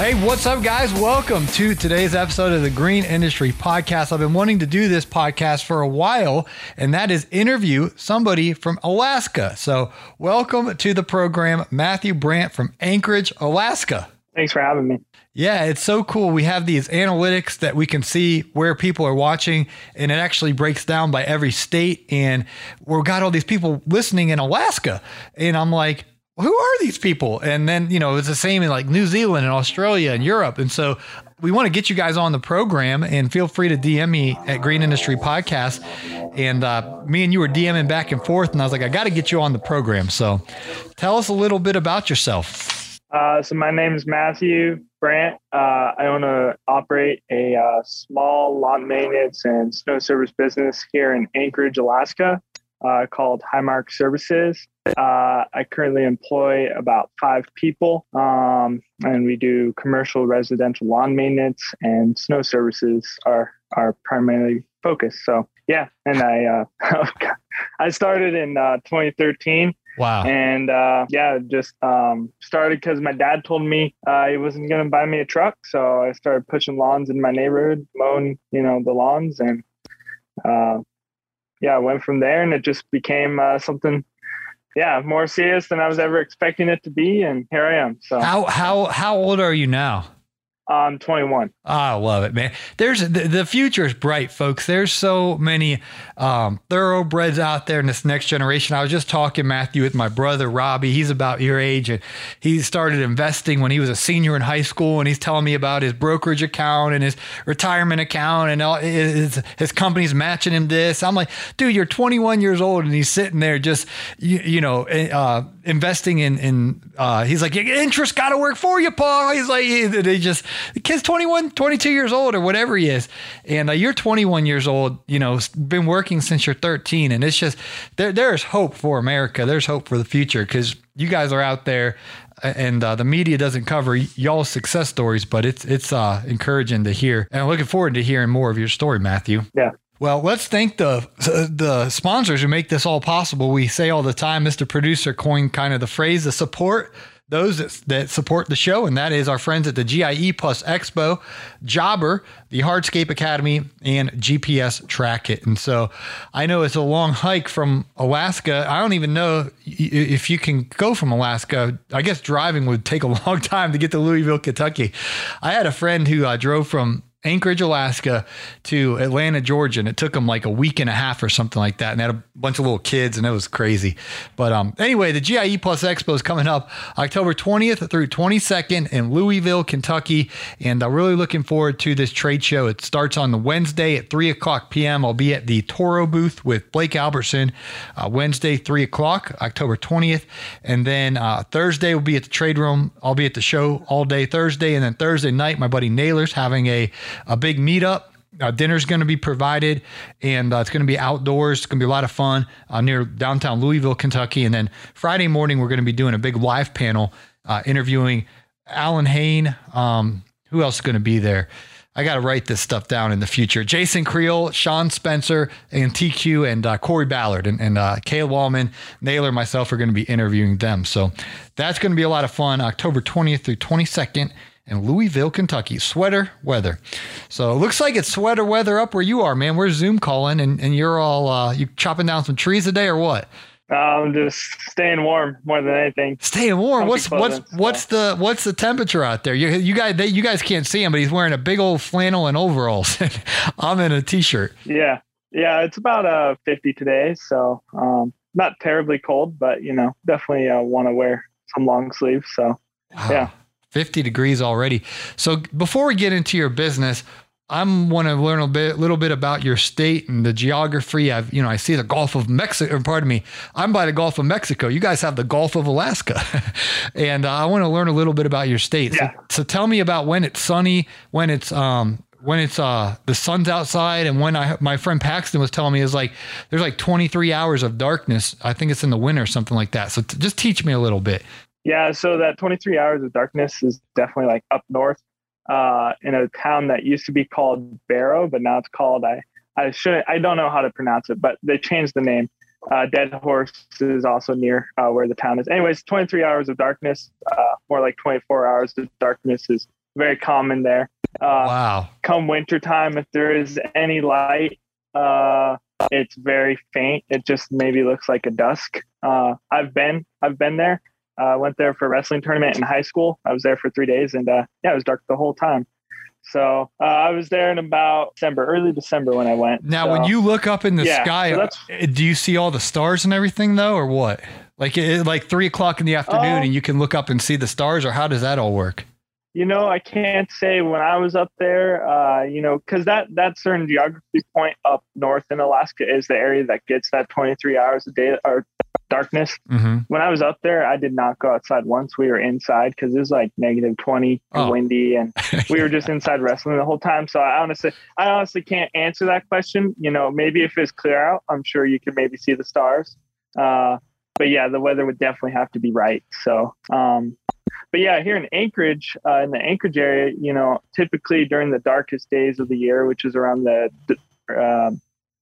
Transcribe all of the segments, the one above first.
Hey, what's up, guys? Welcome to today's episode of the Green Industry Podcast. I've been wanting to do this podcast for a while, and that is interview somebody from Alaska. So, welcome to the program, Matthew Brandt from Anchorage, Alaska. Thanks for having me. Yeah, it's so cool. We have these analytics that we can see where people are watching, and it actually breaks down by every state. And we've got all these people listening in Alaska. And I'm like, who are these people? And then, you know, it's the same in like New Zealand and Australia and Europe. And so we want to get you guys on the program and feel free to DM me at Green Industry Podcast. And uh, me and you were DMing back and forth. And I was like, I got to get you on the program. So tell us a little bit about yourself. Uh, so my name is Matthew Brandt. Uh, I own a operate a uh, small lawn maintenance and snow service business here in Anchorage, Alaska, uh, called Highmark Services. Uh, I currently employ about five people, um, and we do commercial, residential lawn maintenance and snow services are our primary focus. So yeah, and I uh, I started in uh, 2013. Wow. And uh, yeah, just um, started because my dad told me uh, he wasn't going to buy me a truck. So I started pushing lawns in my neighborhood, mowing, you know, the lawns. And uh, yeah, I went from there and it just became uh, something yeah, more serious than I was ever expecting it to be, and here I am. So how how how old are you now? I'm 21. Oh, I love it, man. There's the, the future is bright, folks. There's so many um, thoroughbreds out there in this next generation. I was just talking, Matthew, with my brother Robbie. He's about your age, and he started investing when he was a senior in high school. And he's telling me about his brokerage account and his retirement account, and all, his his company's matching him this. I'm like, dude, you're 21 years old, and he's sitting there just you, you know uh, investing in in. Uh, he's like, interest got to work for you, Paul. He's like, they just the kid's 21, 22 years old or whatever he is. And uh, you're 21 years old, you know, been working since you're 13. And it's just, there, there's hope for America. There's hope for the future because you guys are out there and uh, the media doesn't cover y'all's success stories, but it's, it's uh, encouraging to hear. And I'm looking forward to hearing more of your story, Matthew. Yeah. Well, let's thank the the sponsors who make this all possible. We say all the time, Mr. Producer coined kind of the phrase, the support those that, that, support the show, and that is our friends at the GIE Plus Expo, Jobber, the Hardscape Academy, and GPS Trackit. And so I know it's a long hike from Alaska. I don't even know if you can go from Alaska. I guess driving would take a long time to get to Louisville, Kentucky. I had a friend who uh, drove from Anchorage, Alaska to Atlanta, Georgia. And it took them like a week and a half or something like that. And they had a bunch of little kids and it was crazy. But um, anyway, the GIE Plus Expo is coming up October 20th through 22nd in Louisville, Kentucky. And I'm really looking forward to this trade show. It starts on the Wednesday at 3 o'clock p.m. I'll be at the Toro booth with Blake Albertson uh, Wednesday, 3 o'clock, October 20th. And then uh, Thursday will be at the trade room. I'll be at the show all day Thursday. And then Thursday night, my buddy Naylor's having a a big meetup. Uh, dinner's going to be provided, and uh, it's going to be outdoors. It's going to be a lot of fun uh, near downtown Louisville, Kentucky. And then Friday morning, we're going to be doing a big live panel uh, interviewing Allyn Hane. Um, who else is going to be there? I got to write this stuff down in the future. Jason Creel, Sean Spencer, and TQ, and uh, Corey Ballard, and, and uh, Caleb Allman, Naylor, myself are going to be interviewing them. So that's going to be a lot of fun. October 20th through 22nd in Louisville, Kentucky. Sweater weather. So it looks like it's sweater weather up where you are, man. We're Zoom calling, and, and you're all uh, you chopping down some trees today or what? I'm just staying warm more than anything. Staying warm. What's what's what's the what's the temperature out there? You you guys they, you guys can't see him, but he's wearing a big old flannel and overalls. I'm in a t-shirt. Yeah, yeah. It's about uh 50 today, so um, not terribly cold, but you know definitely uh, want to wear some long sleeves. So yeah. 50 degrees already. So before we get into your business, I'm want to learn a bit, little bit about your state and the geography. I've, you know, I see the Gulf of Mexico. Pardon me, I'm by the Gulf of Mexico. You guys have the Gulf of Alaska, and uh, I want to learn a little bit about your state. Yeah. So, so tell me about when it's sunny, when it's um, when it's uh the sun's outside and when I my friend Paxton was telling me is like there's like 23 hours of darkness. I think it's in the winter or something like that. So t- just teach me a little bit. Yeah, so that 23 hours of darkness is definitely like up north uh, in a town that used to be called Barrow, but now it's called I I shouldn't I don't know how to pronounce it, but they changed the name. Uh, Deadhorse is also near uh, where the town is. Anyways, 23 hours of darkness, uh, more like 24 hours of darkness is very common there. Uh, wow. Come wintertime, if there is any light, uh, it's very faint. It just maybe looks like a dusk. Uh, I've been I've been there. I uh, went there for a wrestling tournament in high school. I was there for three days, and uh, yeah, it was dark the whole time. So uh, I was there in about December, early December when I went. Now, so, when you look up in the yeah, sky, so uh, do you see all the stars and everything though, or what? Like it, like three o'clock in the afternoon, Um, and you can look up and see the stars, or how does that all work? you know, I can't say when I was up there, uh, you know, because that that certain geography point up north in Alaska is the area that gets that 23 hours a day or darkness. Mm-hmm. When I was up there, I did not go outside once. We were inside because it was like negative 20 and Oh. windy, and we were just inside wrestling the whole time. So I honestly, I honestly can't answer that question. You know, maybe if it's clear out, I'm sure you could maybe see the stars. Uh, but yeah, the weather would definitely have to be right. So, um, but yeah, here in Anchorage, uh, in the Anchorage area, you know, typically during the darkest days of the year, which is around the, the uh,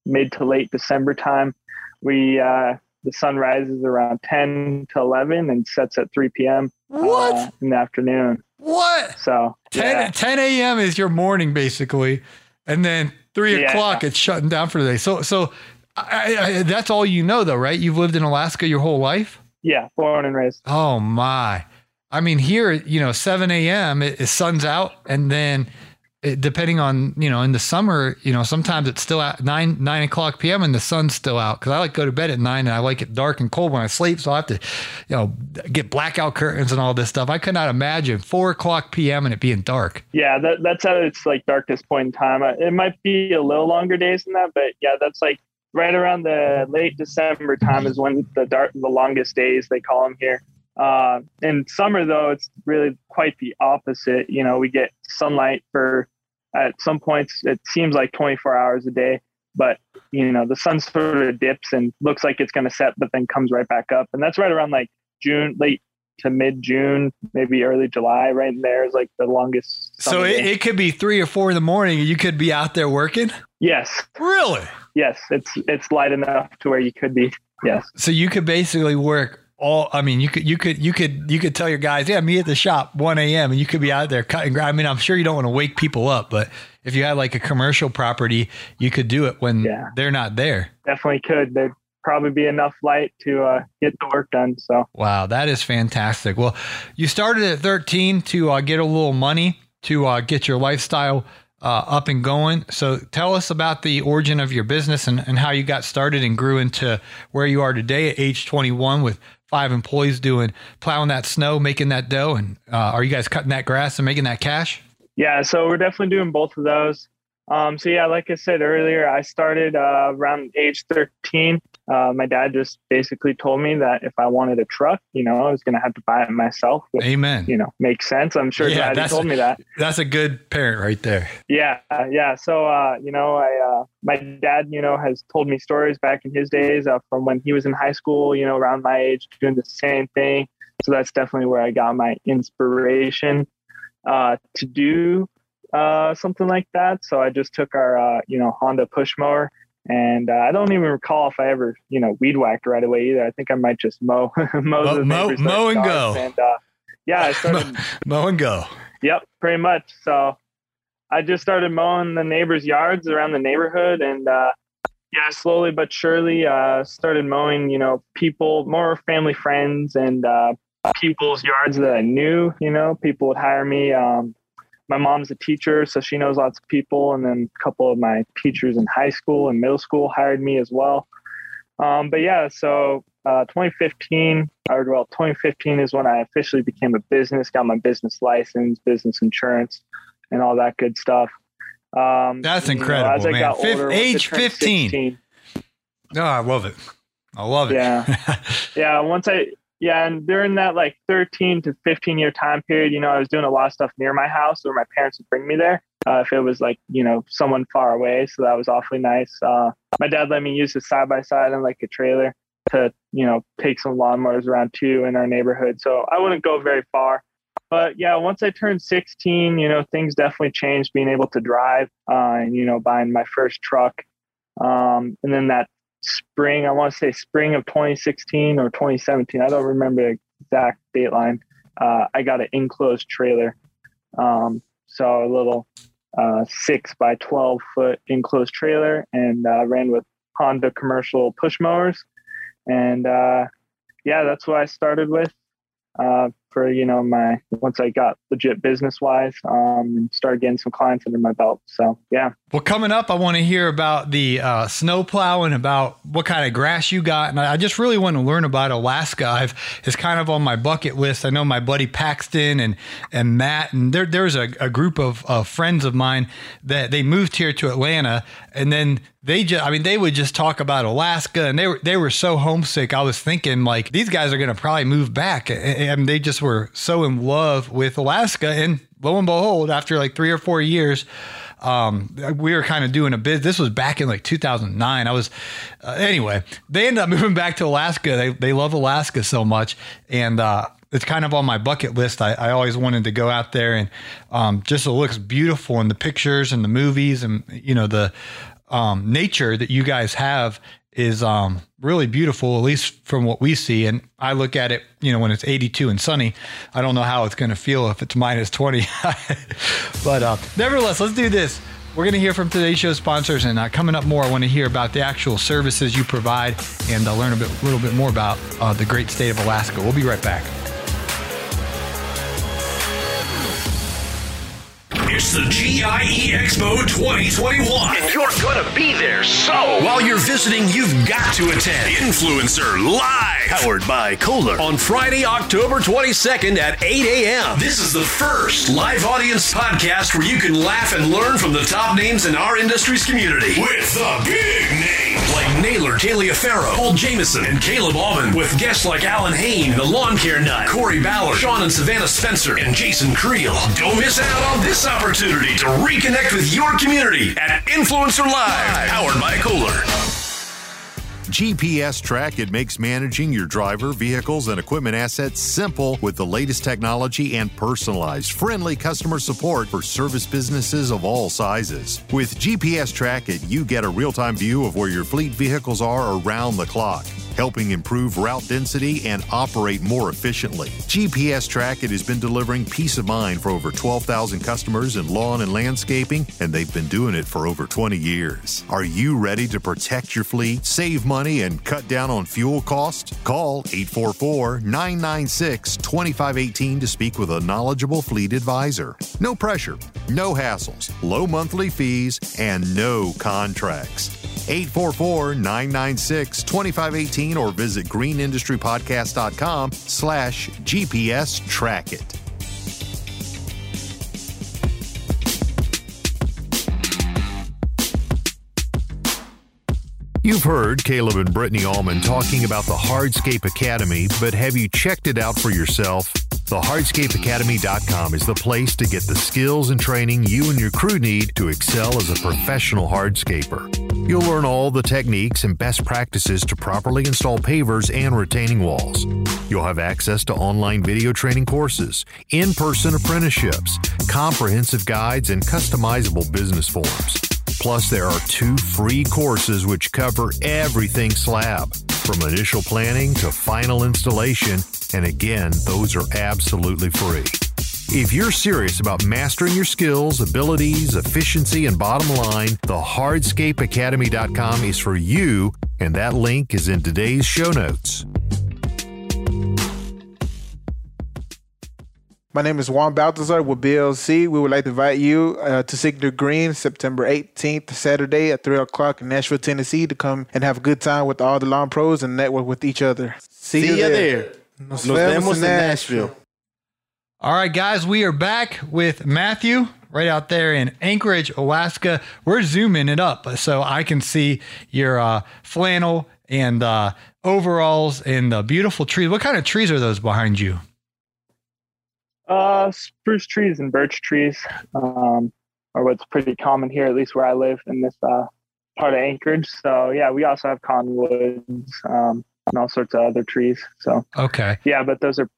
mid to late December time, we uh, the sun rises around 10 to 11 and sets at 3 p.m. What? uh, in the afternoon. what? So 10, yeah. 10 a.m. is your morning basically, and then three Yeah. o'clock it's shutting down for the day. So so I, I, that's all you know though, right? You've lived in Alaska your whole life. yeah, born and raised. Oh my! I mean, here you know, 7 a.m. It, it sun's out, and then it, depending on you know, in the summer, you know, sometimes it's still at nine nine o'clock p.m. and the sun's still out because I like to go to bed at nine and I like it dark and cold when I sleep, so I have to, you know, get blackout curtains and all this stuff. I could not imagine four o'clock p.m. and it being dark. Yeah, that, that's at its like darkest point in time. It might be a little longer days than that, but yeah, that's like right around the late December time is when the dark, the longest days they call them here. Uh, in summer though, it's really quite the opposite. You know, we get sunlight for at some points it seems like 24 hours a day, but you know the sun sort of dips and looks like it's going to set, but then comes right back up, and that's right around like June, late to mid June, maybe early July. Right in there is like the longest. So it, it could be three or four in the morning, you could be out there working. yes, Really? yes, it's it's light enough to where you could be. Yes, So you could basically work all. I mean, you could you could you could you could tell your guys, yeah, meet at the shop one a.m. and you could be out there cutting grass. I mean, I'm sure you don't want to wake people up, but if you had like a commercial property, you could do it when Yeah. they're not there. definitely could. There'd probably be enough light to uh, get the work done. So Wow, that is fantastic. Well, you started at 13 to uh, get a little money to uh, get your lifestyle uh, up and going. So tell us about the origin of your business and, and how you got started and grew into where you are today at age 21 with five employees doing plowing that snow, making that dough. And uh, are you guys cutting that grass and making that cash? yeah, so we're definitely doing both of those. Um, so yeah, like I said earlier, I started uh, around age 13. Uh, my dad just basically told me that if I wanted a truck, you know, I was going to have to buy it myself. Which, Amen. you know, makes sense. I'm sure Yeah, that's- told me that. That's a good parent right there. Yeah, uh, yeah. So, uh, you know, I, uh, my dad, you know, has told me stories back in his days uh, from when he was in high school, you know, around my age, doing the same thing. So that's definitely where I got my inspiration uh, to do uh, something like that. So I just took our, uh, you know, Honda push mower. And uh, I don't even recall if I ever, you know, weed whacked right away either. I think I might just mow, mow, Mow- the mow- mow and go. And uh, yeah, I started Mow and go. Yep, pretty much. So I just started mowing the neighbors' yards around the neighborhood and uh yeah, slowly but surely uh started mowing, you know, people more family friends and uh people's yards that I knew, you know, people would hire me. Um my mom's a teacher, so she knows lots of people, and then a couple of my teachers in high school and middle school hired me as well. Um, but yeah, so uh, 2015, or well, 2015 is when I officially became a business, got my business license, business insurance, and all that good stuff. Um, That's incredible, as I man. Fif- older, age 15. 16, Oh, I love it. I love it. Yeah. yeah once i yeah and during that like 13 to 15 year time period you know i was doing a lot of stuff near my house or my parents would bring me there uh, if it was like you know someone far away so that was awfully nice. Uh, my dad let me use his side by side and like a trailer to you know take some lawnmowers around too in our neighborhood so i wouldn't go very far. But yeah once i turned 16 you know things definitely changed being able to drive uh, and you know buying my first truck. Um, and then that spring, I want to say spring of 2016 or 2017. I don't remember the exact date line. Uh, I got an enclosed trailer. Um, so a little uh, six by 12 foot enclosed trailer and uh, ran with Honda commercial push mowers. And uh, yeah, that's what I started with uh, for, you know, my, once I got legit business wise, um, started getting some clients under my belt. So yeah. Well, coming up, I want to hear about the uh, snow plowing, about what kind of grass you got, and I just really want to learn about Alaska. I've it's kind of on my bucket list. I know my buddy Paxton and and Matt, and there there's a, a group of uh, friends of mine that they moved here to Atlanta, and then they just I mean they would just talk about Alaska, and they were they were so homesick. I was thinking like these guys are going to probably move back, and they just were so in love with Alaska, and lo and behold, after like three or four years um, we were kind of doing a bit. This was back in like 2009. I was, uh, anyway, they ended up moving back to Alaska. They, they love Alaska so much. And, uh, it's kind of on my bucket list. I, I always wanted to go out there and, um, just it looks beautiful in the pictures and the movies and, you know, the, um, nature that you guys have is um, really beautiful, at least from what we see. And I look at it, you know, when it's 82 and sunny, I don't know how it's going to feel if it's minus 20. but uh, nevertheless, let's do this. We're going to hear from today's show sponsors, and uh, coming up more, I want to hear about the actual services you provide and uh, learn a bit, little bit more about uh, the great state of Alaska. We'll be right back. It's the GIE Expo 2021. And you're going to be there, so. While you're visiting, you've got to attend Influencer Live. Powered by Kohler. On Friday, October 22nd at 8 a.m. This is the first live audience podcast where you can laugh and learn from the top names in our industry's community. With the big names like Naylor Taliaferro, Paul Jameson, and Caleb Allman. With guests like Allyn Hane, the Lawn Care Nut, Corey Ballard, Sean and Savannah Spencer, and Jason Creel. Don't miss out on this opportunity to reconnect with your community at Influencer Live, powered by Kohler. GPS Track, it makes managing your driver, vehicles, and equipment assets simple with the latest technology and personalized, friendly customer support for service businesses of all sizes. With GPS Track, it, you get a real time view of where your fleet vehicles are around the clock helping improve route density and operate more efficiently. GPS Trackit has been delivering peace of mind for over 12,000 customers in lawn and landscaping, and they've been doing it for over 20 years. Are you ready to protect your fleet, save money, and cut down on fuel costs? Call 844 996 2518 to speak with a knowledgeable fleet advisor. No pressure, no hassles, low monthly fees, and no contracts. 844 996 2518 or visit greenindustrypodcast.com slash GPS track it. You've heard Caleb and Brittany Allman talking about the Hardscape Academy, but have you checked it out for yourself? The hardscapeacademy.com is the place to get the skills and training you and your crew need to excel as a professional hardscaper. You'll learn all the techniques and best practices to properly install pavers and retaining walls. You'll have access to online video training courses, in person apprenticeships, comprehensive guides, and customizable business forms. Plus, there are two free courses which cover everything slab, from initial planning to final installation, and again, those are absolutely free. If you're serious about mastering your skills, abilities, efficiency, and bottom line, the hardscapeacademy.com is for you, and that link is in today's show notes. My name is Juan Baltazar with BLC. We would like to invite you uh, to Signature Green September 18th, Saturday at 3 o'clock in Nashville, Tennessee to come and have a good time with all the lawn pros and network with each other. See, See you there. there. Nos, Nos vemos in Nashville. All right, guys, we are back with Matthew right out there in Anchorage, Alaska. We're zooming it up so I can see your uh, flannel and uh, overalls and the beautiful trees. What kind of trees are those behind you? Uh, spruce trees and birch trees um, are what's pretty common here, at least where I live in this uh, part of Anchorage. So yeah, we also have cottonwoods um, and all sorts of other trees. So okay, yeah, but those are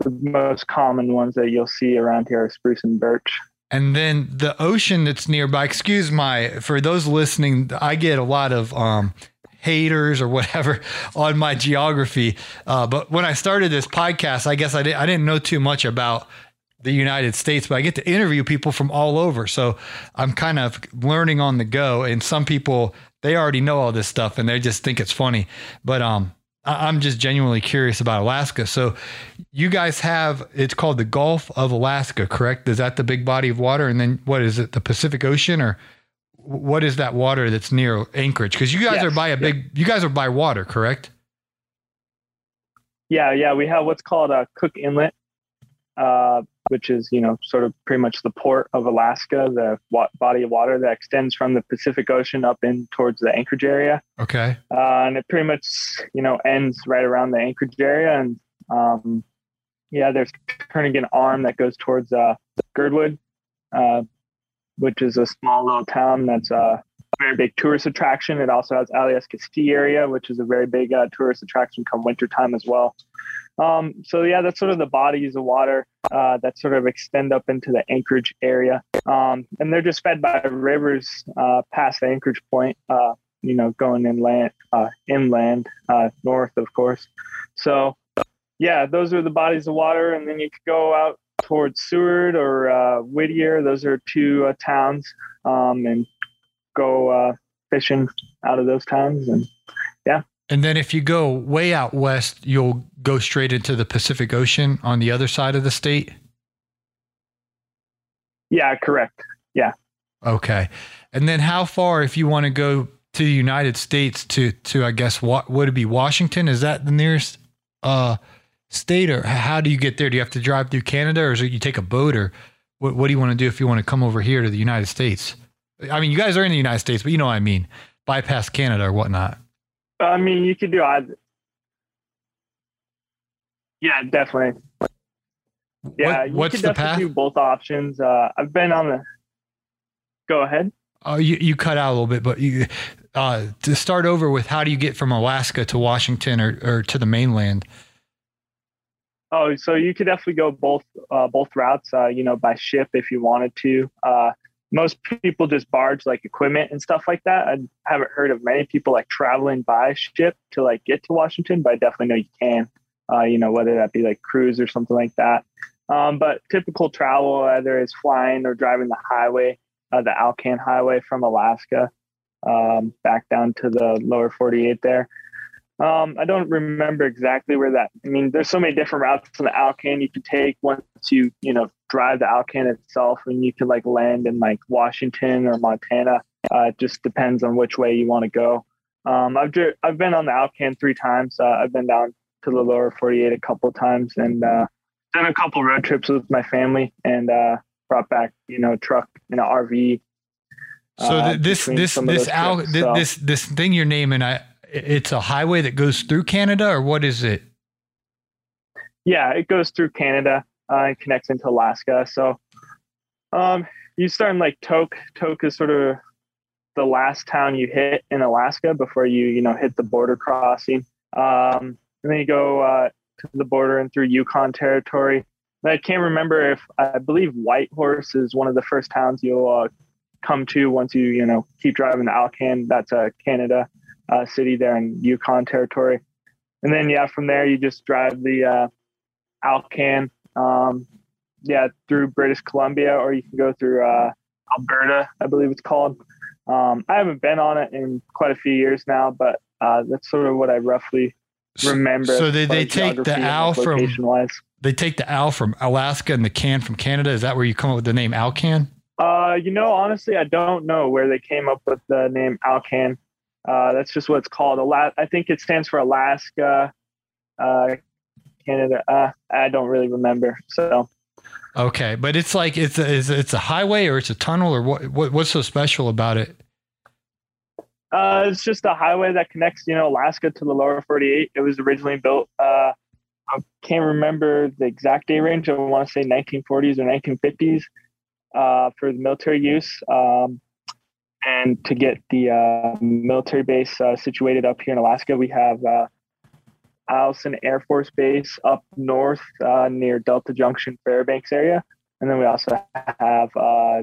the most common ones that you'll see around here are spruce and birch. And then the ocean that's nearby. Excuse my for those listening. I get a lot of um, haters or whatever on my geography. Uh, but when I started this podcast, I guess I didn't I didn't know too much about the United States, but I get to interview people from all over. So I'm kind of learning on the go. And some people they already know all this stuff and they just think it's funny. But um I'm just genuinely curious about Alaska. So, you guys have it's called the Gulf of Alaska, correct? Is that the big body of water? And then what is it, the Pacific Ocean, or what is that water that's near Anchorage? Because you guys are by a big, you guys are by water, correct? Yeah, yeah, we have what's called a Cook Inlet, uh, which is you know sort of pretty much the port of Alaska, the wa- body of water that extends from the Pacific Ocean up in towards the Anchorage area. Okay. Uh, and it pretty much you know ends right around the Anchorage area, and um, yeah, there's Turnagain Arm that goes towards uh, Girdwood, uh, which is a small little town that's a very big tourist attraction. It also has Alyeska area, which is a very big uh, tourist attraction come wintertime as well. Um, so yeah, that's sort of the bodies of water uh, that sort of extend up into the Anchorage area, um, and they're just fed by rivers uh, past the Anchorage point. Uh, you know, going inland, uh, inland, uh, north, of course. So yeah, those are the bodies of water, and then you could go out towards Seward or uh, Whittier. Those are two towns, um, and go fishing out of those towns, and yeah. And then if you go way out west, you'll go straight into the Pacific Ocean on the other side of the state. Yeah, correct. Yeah. Okay. And then how far if you want to go to the United States to to I guess what would it be Washington? Is that the nearest uh state or how do you get there? Do you have to drive through Canada or is it you take a boat or what what do you want to do if you want to come over here to the United States? I mean, you guys are in the United States, but you know what I mean. Bypass Canada or whatnot. I mean, you could do either. Yeah, definitely. Yeah, what, what's you could the path? do both options. Uh, I've been on the. Go ahead. Oh, you, you cut out a little bit, but you uh, to start over with, how do you get from Alaska to Washington or, or to the mainland? Oh, so you could definitely go both uh, both routes. Uh, you know, by ship if you wanted to. Uh, most people just barge like equipment and stuff like that. I haven't heard of many people like traveling by ship to like get to Washington, but I definitely know you can. Uh, you know, whether that be like cruise or something like that. Um, but typical travel either is flying or driving the highway, uh, the Alcan Highway from Alaska um, back down to the lower 48 there. Um, I don't remember exactly where that. I mean, there's so many different routes on the Alcan you can take once you you know drive the Alcan itself, and you can like land in like Washington or Montana. Uh, it just depends on which way you want to go. Um, I've dri- I've been on the Alcan three times. Uh, I've been down to the lower 48 a couple times, and uh, done a couple road trips with my family, and uh, brought back you know truck and an RV. So uh, this this this, Al- so. this this thing you're naming, I it's a highway that goes through Canada, or what is it? Yeah, it goes through Canada uh, and connects into Alaska. So um, you start in like Tok. Tok is sort of the last town you hit in Alaska before you you know hit the border crossing. Um, and then you go uh, to the border and through Yukon territory. I can't remember if I believe Whitehorse is one of the first towns you'll uh, come to once you you know keep driving to Alcan. That's uh, Canada uh, city there in Yukon territory. And then, yeah, from there, you just drive the uh, Alcan, um, yeah, through British Columbia, or you can go through uh, Alberta, I believe it's called. Um, I haven't been on it in quite a few years now, but uh, that's sort of what I roughly remember. So they, they take the Al from they take the Al from Alaska and the can from Canada. Is that where you come up with the name Alcan? Uh, you know, honestly, I don't know where they came up with the name Alcan. Uh, that's just what it's called. Ala- I think it stands for Alaska, uh, Canada. Uh, I don't really remember. So, Okay, but it's like it's a, it's a, it's a highway or it's a tunnel or what, what what's so special about it? Uh, it's just a highway that connects, you know, Alaska to the lower 48. It was originally built. Uh, I can't remember the exact day range. I want to say 1940s or 1950s uh, for the military use. Um, and to get the uh, military base uh, situated up here in Alaska, we have uh, Eielson Air Force Base up north uh, near Delta Junction, Fairbanks area. And then we also have uh,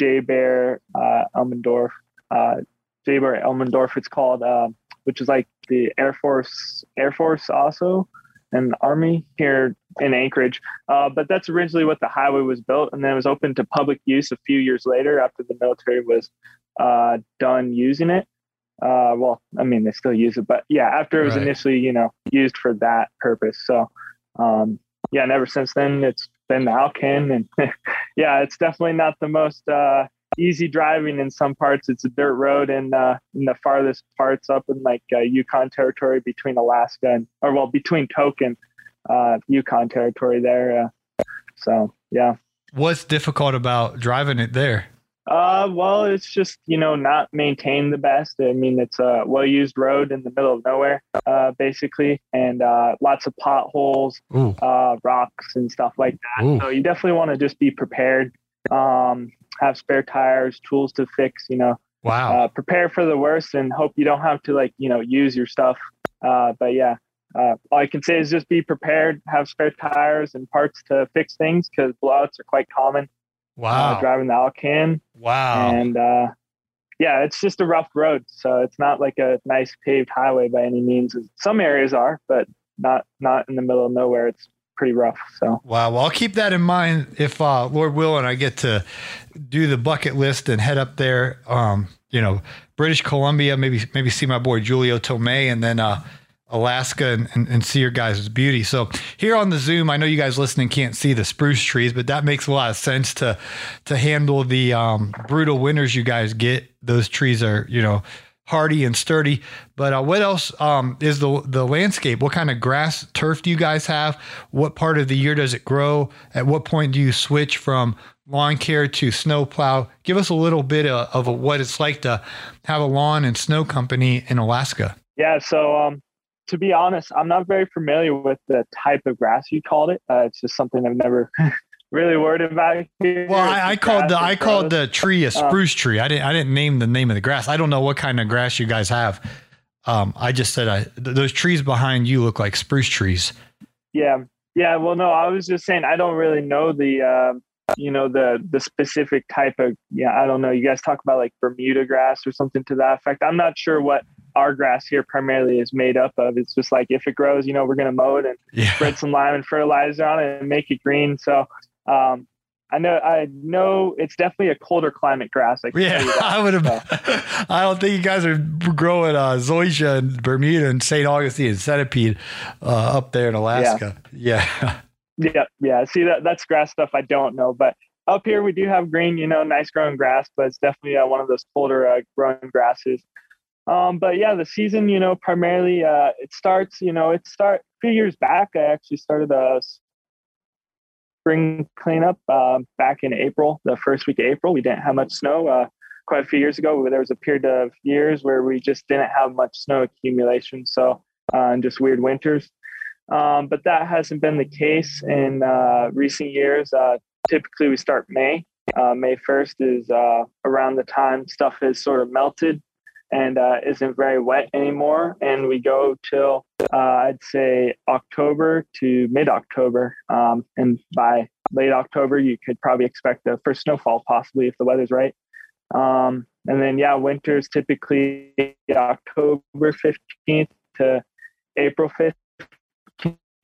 JBER uh, Elmendorf, JBER Elmendorf, it's called, which is like the Air Force, Air Force also, and Army here in Anchorage. But that's originally what the highway was built, and then it was open to public use a few years later after the military was uh, done using it. Uh, well, I mean, they still use it, but yeah, after it was Right. initially, you know, used for that purpose. So, um, yeah, and ever since then, it's been the Alcan, and yeah, it's definitely not the most uh, easy driving in some parts. It's a dirt road, and uh, in the farthest parts up in like uh, Yukon territory between Alaska and, or well, between Tok and uh, Yukon territory there. Uh, so, yeah. What's difficult about driving it there? Uh, well, it's just you know not maintained the best. I mean, it's a well-used road in the middle of nowhere, uh, basically, and uh, lots of potholes, uh, rocks, and stuff like that. Ooh. So you definitely want to just be prepared. Um, have spare tires, tools to fix. You know, wow. uh, prepare for the worst, and hope you don't have to like you know use your stuff. Uh, but yeah. Uh, all I can say is just be prepared, have spare tires and parts to fix things because blowouts are quite common wow. uh, driving the Alcan wow. and uh, yeah, it's just a rough road. So it's not like a nice paved highway by any means. Some areas are, but not not in the middle of nowhere. It's pretty rough. So Wow. Well, I'll keep that in mind if uh, Lord will and I get to do the bucket list and head up there. Um, you know, British Columbia, maybe maybe see my boy Julio Tomei, and then uh, Alaska and, and, and see your guys' beauty. So here on the Zoom, I know you guys listening can't see the spruce trees, but that makes a lot of sense to to handle the um, brutal winters you guys get. Those trees are you know hardy and sturdy. But uh, what else um, is the the landscape? What kind of grass turf do you guys have? What part of the year does it grow? At what point do you switch from lawn care to snow plow? Give us a little bit of, of what it's like to have a lawn and snow company in Alaska. yeah, so um, to be honest, I'm not very familiar with the type of grass you called it. Uh, it's just something I've never really worried about. Here. Well, I, I called the I called the tree a spruce tree. I didn't I didn't name the name of the grass. I don't know what kind of grass you guys have. Um, I just said I, th- those trees behind you look like spruce trees. Yeah, yeah. Well, no, I was just saying I don't really know the uh, you know the the specific type of yeah. I don't know. You guys talk about like Bermuda grass or something to that effect. I'm not sure what our grass here primarily is made up of. It's just like if it grows, you know, we're gonna mow it and Yeah. spread some lime and fertilizer on it and make it green. So. Um, I know, I know it's definitely a colder climate grass. I Yeah. I would have. I don't think you guys are growing uh, zoysia and Bermuda and St. Augustine and centipede uh, up there in Alaska. Yeah. Yeah, yeah. See that that's grass stuff I don't know, but up here we do have green, you know, nice growing grass, but it's definitely uh, one of those colder uh, growing grasses. Um, but yeah, the season, you know, primarily uh, it starts, you know, it start a few years back. I actually started a spring cleanup uh, back in April, the first week of April. We didn't have much snow. Uh, quite a few years ago, there was a period of years where we just didn't have much snow accumulation. So, uh, and just weird winters. Um, but that hasn't been the case in uh, recent years. Uh, typically, we start May. May 1st is around the time stuff is sort of melted and uh, isn't very wet anymore. And we go till uh, I'd say October to mid October. Um, and by late October, you could probably expect the first snowfall, possibly if the weather's right. Um, and then, yeah, winter's typically October 15th to April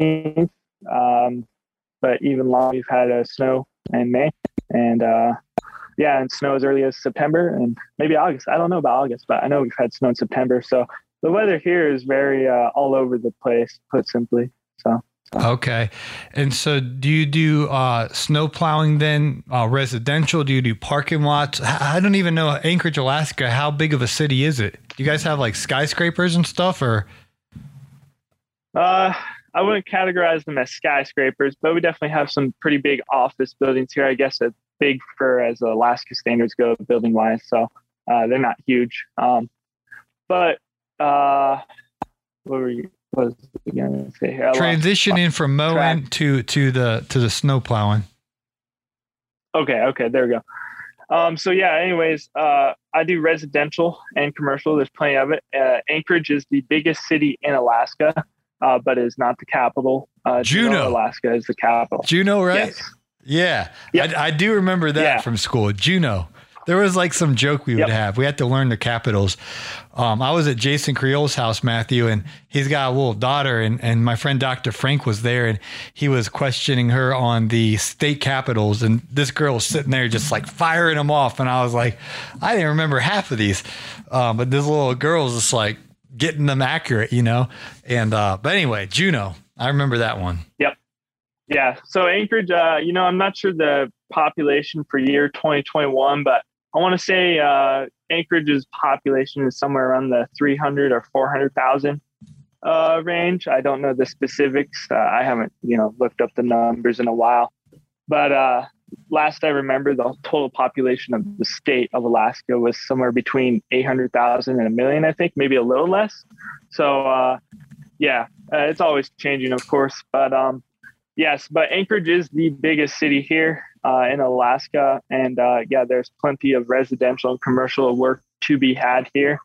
15th. Um, but even long, we've had a snow in May. And uh, yeah, and snow as early as September and maybe August. I don't know about August, but I know we've had snow in September. So the weather here is very uh, all over the place, put simply. So Okay. And so do you do uh, snow plowing then, uh, residential? Do you do parking lots? I don't even know Anchorage, Alaska. How big of a city is it? Do you guys have like skyscrapers and stuff or? uh, I wouldn't categorize them as skyscrapers, but we definitely have some pretty big office buildings here. I guess big for as Alaska standards go, building wise. So uh, they're not huge. Um, but uh, what were you? What was I going to say here? Transitioning from mowing track. to to the to the snow plowing. Okay, okay, there we go. Um, so yeah, anyways, uh, I do residential and commercial. There's plenty of it. Uh, Anchorage is the biggest city in Alaska, uh, but is not the capital. Uh, Juneau. Alaska is the capital. Juneau, right? Yes. Yeah, Yep. I, I do remember that Yeah. from school. Juneau. There was like some joke we would Yep. have. We had to learn the capitals. Um, I was at Jason Creel's house, Matthew, and he's got a little daughter, and, and my friend Dr. Frank was there, and he was questioning her on the state capitals, and this girl was sitting there just like firing them off, and I was like, I didn't remember half of these, um, but this little girl was just like getting them accurate, you know. And uh, but anyway, Juneau, I remember that one. Yeah. So Anchorage, uh, you know, I'm not sure the population for year 2021, but I want to say uh, Anchorage's population is somewhere around the 300 or 400,000 uh, range. I don't know the specifics. Uh, I haven't, you know, looked up the numbers in a while. But uh, last I remember, the total population of the state of Alaska was somewhere between 800,000 and a million, I think, maybe a little less. So, uh, yeah, uh, it's always changing, of course. But um, Yes, but Anchorage is the biggest city here uh, in Alaska, and uh, yeah, there's plenty of residential and commercial work to be had here.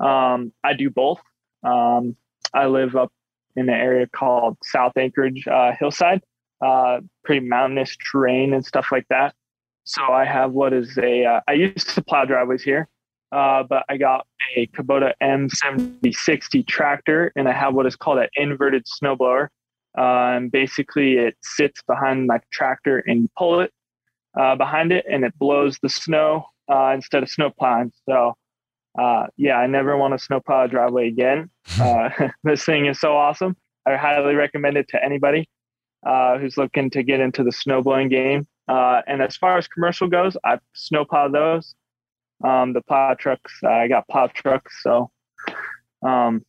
Um, I do both. Um, I live up in an area called South Anchorage uh, Hillside, uh, pretty mountainous terrain and stuff like that. So I have what is a. Uh, I used to plow driveways here, uh, but I got a Kubota M7060 tractor, and I have what is called an inverted snowblower. And basically, it sits behind my tractor and you pull it uh, behind it, and it blows the snow uh, instead of snow plowing. So, uh, yeah, I never want to snow plow a driveway again. Uh, this thing is so awesome. I highly recommend it to anybody uh, who's looking to get into the snow blowing game. Uh, and as far as commercial goes, I snow plow those. Um, the plow trucks, I got plow trucks, so um,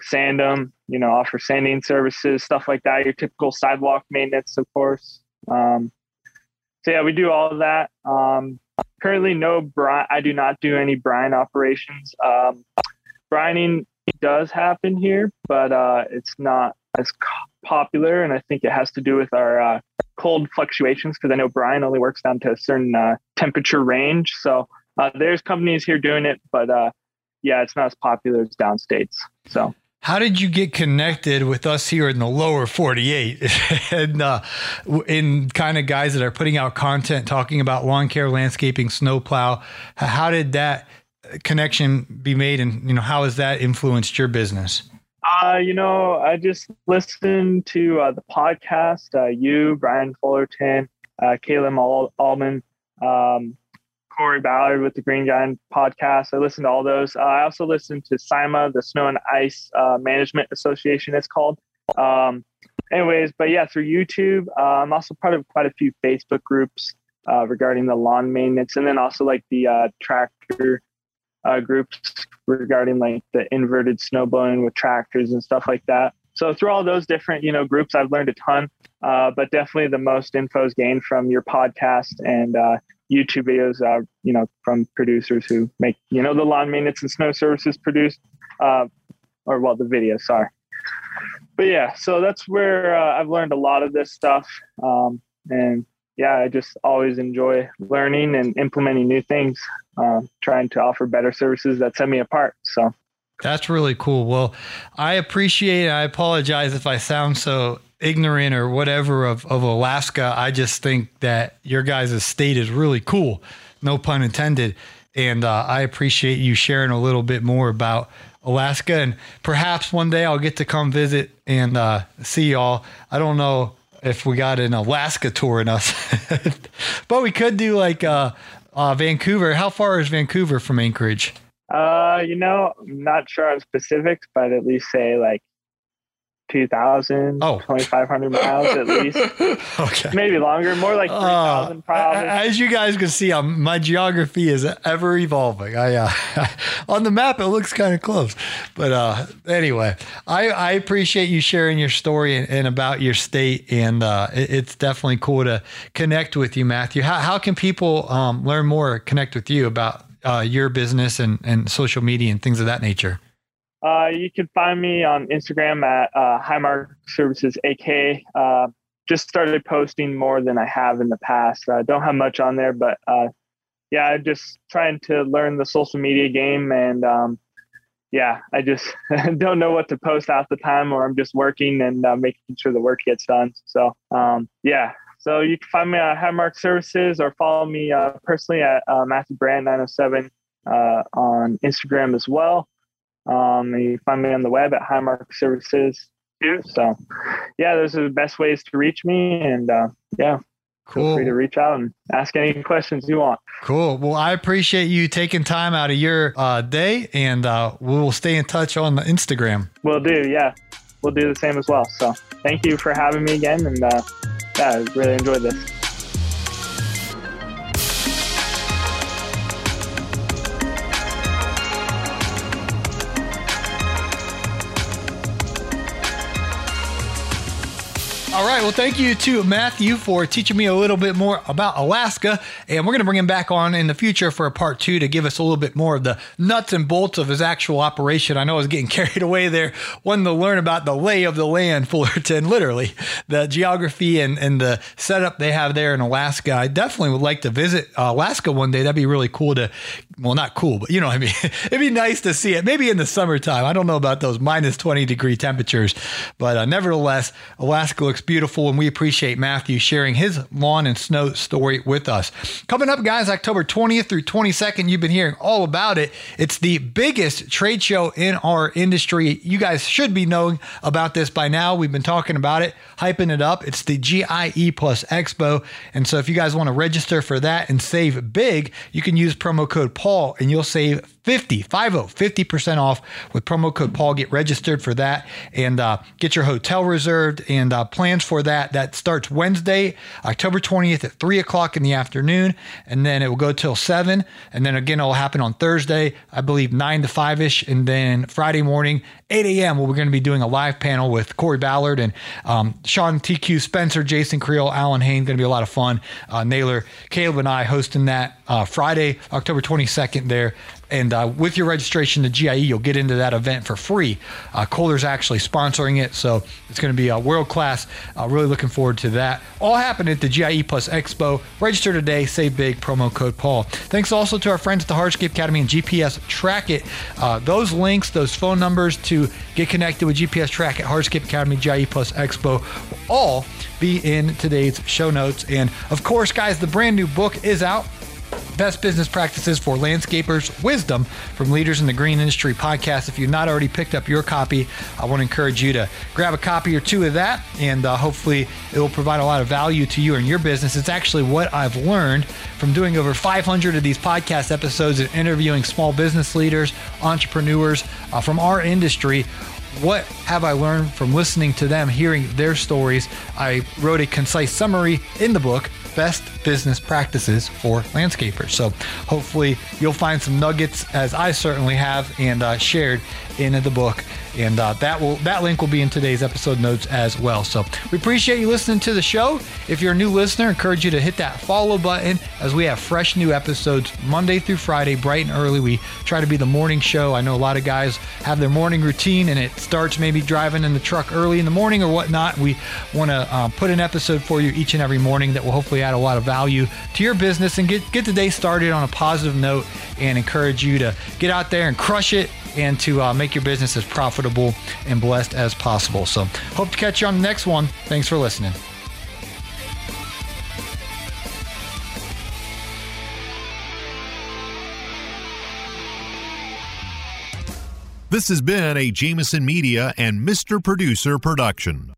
sand them, you know, offer sanding services, stuff like that. Your typical sidewalk maintenance, of course. Um, so yeah, we do all of that. Um, currently, no brine. I do not do any brine operations. Um, brining does happen here, but uh, it's not as popular, and I think it has to do with our uh, cold fluctuations because I know brine only works down to a certain uh, temperature range. So uh, there's companies here doing it, but uh, yeah, it's not as popular as downstates. So. How did you get connected with us here in the lower 48 and uh, in kind of guys that are putting out content talking about lawn care, landscaping, snowplow? How did that connection be made and you know how has that influenced your business? Uh, you know, I just listened to uh, the podcast. Uh, you, Brian Fullerton, uh, Caleb Al- Allman, um, Corey Ballard with the Green Giant podcast. I listened to all those. Uh, I also listened to SIMA, the Snow and Ice uh, Management Association, it's called. Um, anyways, but yeah, through YouTube, uh, I'm also part of quite a few Facebook groups uh, regarding the lawn maintenance, and then also like the uh, tractor uh, groups regarding like the inverted snow blowing with tractors and stuff like that. So through all those different, you know, groups, I've learned a ton. Uh, but definitely the most info is gained from your podcast and uh, YouTube videos, uh, you know, from producers who make, you know, the lawn maintenance and snow services produced, uh, or well, the videos, sorry. But yeah, so that's where uh, I've learned a lot of this stuff. Um, and yeah, I just always enjoy learning and implementing new things, uh, trying to offer better services that set me apart. So That's really cool. Well, I appreciate it. I apologize if I sound so ignorant or whatever of, of Alaska. I just think that your guys' state is really cool. No pun intended. And uh, I appreciate you sharing a little bit more about Alaska. And perhaps one day I'll get to come visit and uh, see y'all. I don't know if we got an Alaska tour in us, but we could do like uh, uh, Vancouver. How far is Vancouver from Anchorage? Uh, you know, I'm not sure on specifics, but at least say like 2,000, Oh. 2,500 miles at least. okay. Maybe longer, more like 3,000 Uh, probably. as you guys can see, um, my geography is ever evolving. I uh, on the map it looks kind of close, but uh, anyway, I, I appreciate you sharing your story and, and about your state, and uh, it- it's definitely cool to connect with you, Matthew. How, how can people um, learn more, connect with you about uh, your business and, and social media and things of that nature? Uh, you can find me on Instagram at uh, Highmark Services AK. Uh, just started posting more than I have in the past. I don't have much on there, but uh, yeah, I'm just trying to learn the social media game. And um, yeah, I just don't know what to post half the time, or I'm just working and uh, making sure the work gets done. So um, yeah. So you can find me at Highmark Services or follow me uh, personally at uh, Matthew Brandt 907 uh, on Instagram as well. Um, and you find me on the web at Highmark Services too. So, yeah, those are the best ways to reach me. And uh, yeah, feel free to reach out and ask any questions you want. Cool. Well, I appreciate you taking time out of your uh, day, and uh, we will stay in touch on the Instagram. We'll do. Yeah, we'll do the same as well. So, thank you for having me again. And uh, yeah, I really enjoyed this. Well, thank you to Matthew for teaching me a little bit more about Alaska. And we're going to bring him back on in the future for a part two to give us a little bit more of the nuts and bolts of his actual operation. I know I was getting carried away there, wanting to learn about the lay of the land, Fullerton, literally, the geography and, and the setup they have there in Alaska. I definitely would like to visit Alaska one day. That'd be really cool to, well, not cool, but you know what I mean? It'd be nice to see it. Maybe in the summertime. I don't know about those minus 20 degree temperatures, but uh, nevertheless, Alaska looks beautiful, and we appreciate Matthew sharing his lawn and snow story with us. Coming up, guys, October 20th through 22nd, you've been hearing all about it. It's the biggest trade show in our industry. You guys should be knowing about this by now. We've been talking about it, hyping it up. It's the GIE Plus Expo. And so if you guys want to register for that and save big, you can use promo code Paul and you'll save 50, 50, 50% off with promo code Paul. Get registered for that and uh, get your hotel reserved and uh, plans for that. That starts Wednesday, October 20th at 3 o'clock in the afternoon. And then it will go till 7. And then again, it will happen on Thursday, I believe 9 to 5 ish. And then Friday morning, 8 a.m., we're going to be doing a live panel with Corey Ballard and um, Sean TQ Spencer, Jason Creel, Allyn Hane. Going to be a lot of fun. Uh, Naylor, Caleb, and I hosting that uh, Friday, October 22nd there. And uh, with your registration to GIE, you'll get into that event for free. Uh, Kohler's actually sponsoring it, so it's going to be a world class. Uh, really looking forward to that. All happening at the GIE Plus Expo. Register today, save big, promo code Paul. Thanks also to our friends at the Hardscape Academy and GPS Trackit. Uh, those links, those phone numbers to get connected with GPS Trackit, Hardscape Academy, GIE Plus Expo, will all be in today's show notes. And of course, guys, the brand new book is out. Best Business Practices for Landscapers Wisdom from Leaders in the Green Industry podcast. If you've not already picked up your copy, I want to encourage you to grab a copy or two of that, and uh, hopefully it will provide a lot of value to you and your business. It's actually what I've learned from doing over 500 of these podcast episodes and interviewing small business leaders, entrepreneurs uh, from our industry what have I learned from listening to them, hearing their stories? I wrote a concise summary in the book, Best Business Practices for Landscapers. So hopefully you'll find some nuggets, as I certainly have, and uh, shared in the book. And uh, that will that link will be in today's episode notes as well. So we appreciate you listening to the show. If you're a new listener, encourage you to hit that follow button as we have fresh new episodes Monday through Friday, bright and early. We try to be the morning show. I know a lot of guys have their morning routine and it starts maybe driving in the truck early in the morning or whatnot. We want to um, put an episode for you each and every morning that will hopefully add a lot of value to your business and get get the day started on a positive note and encourage you to get out there and crush it and to uh, make your business as profitable and blessed as possible. So, hope to catch you on the next one. Thanks for listening. This has been a Jamison Media and Mr. Producer production.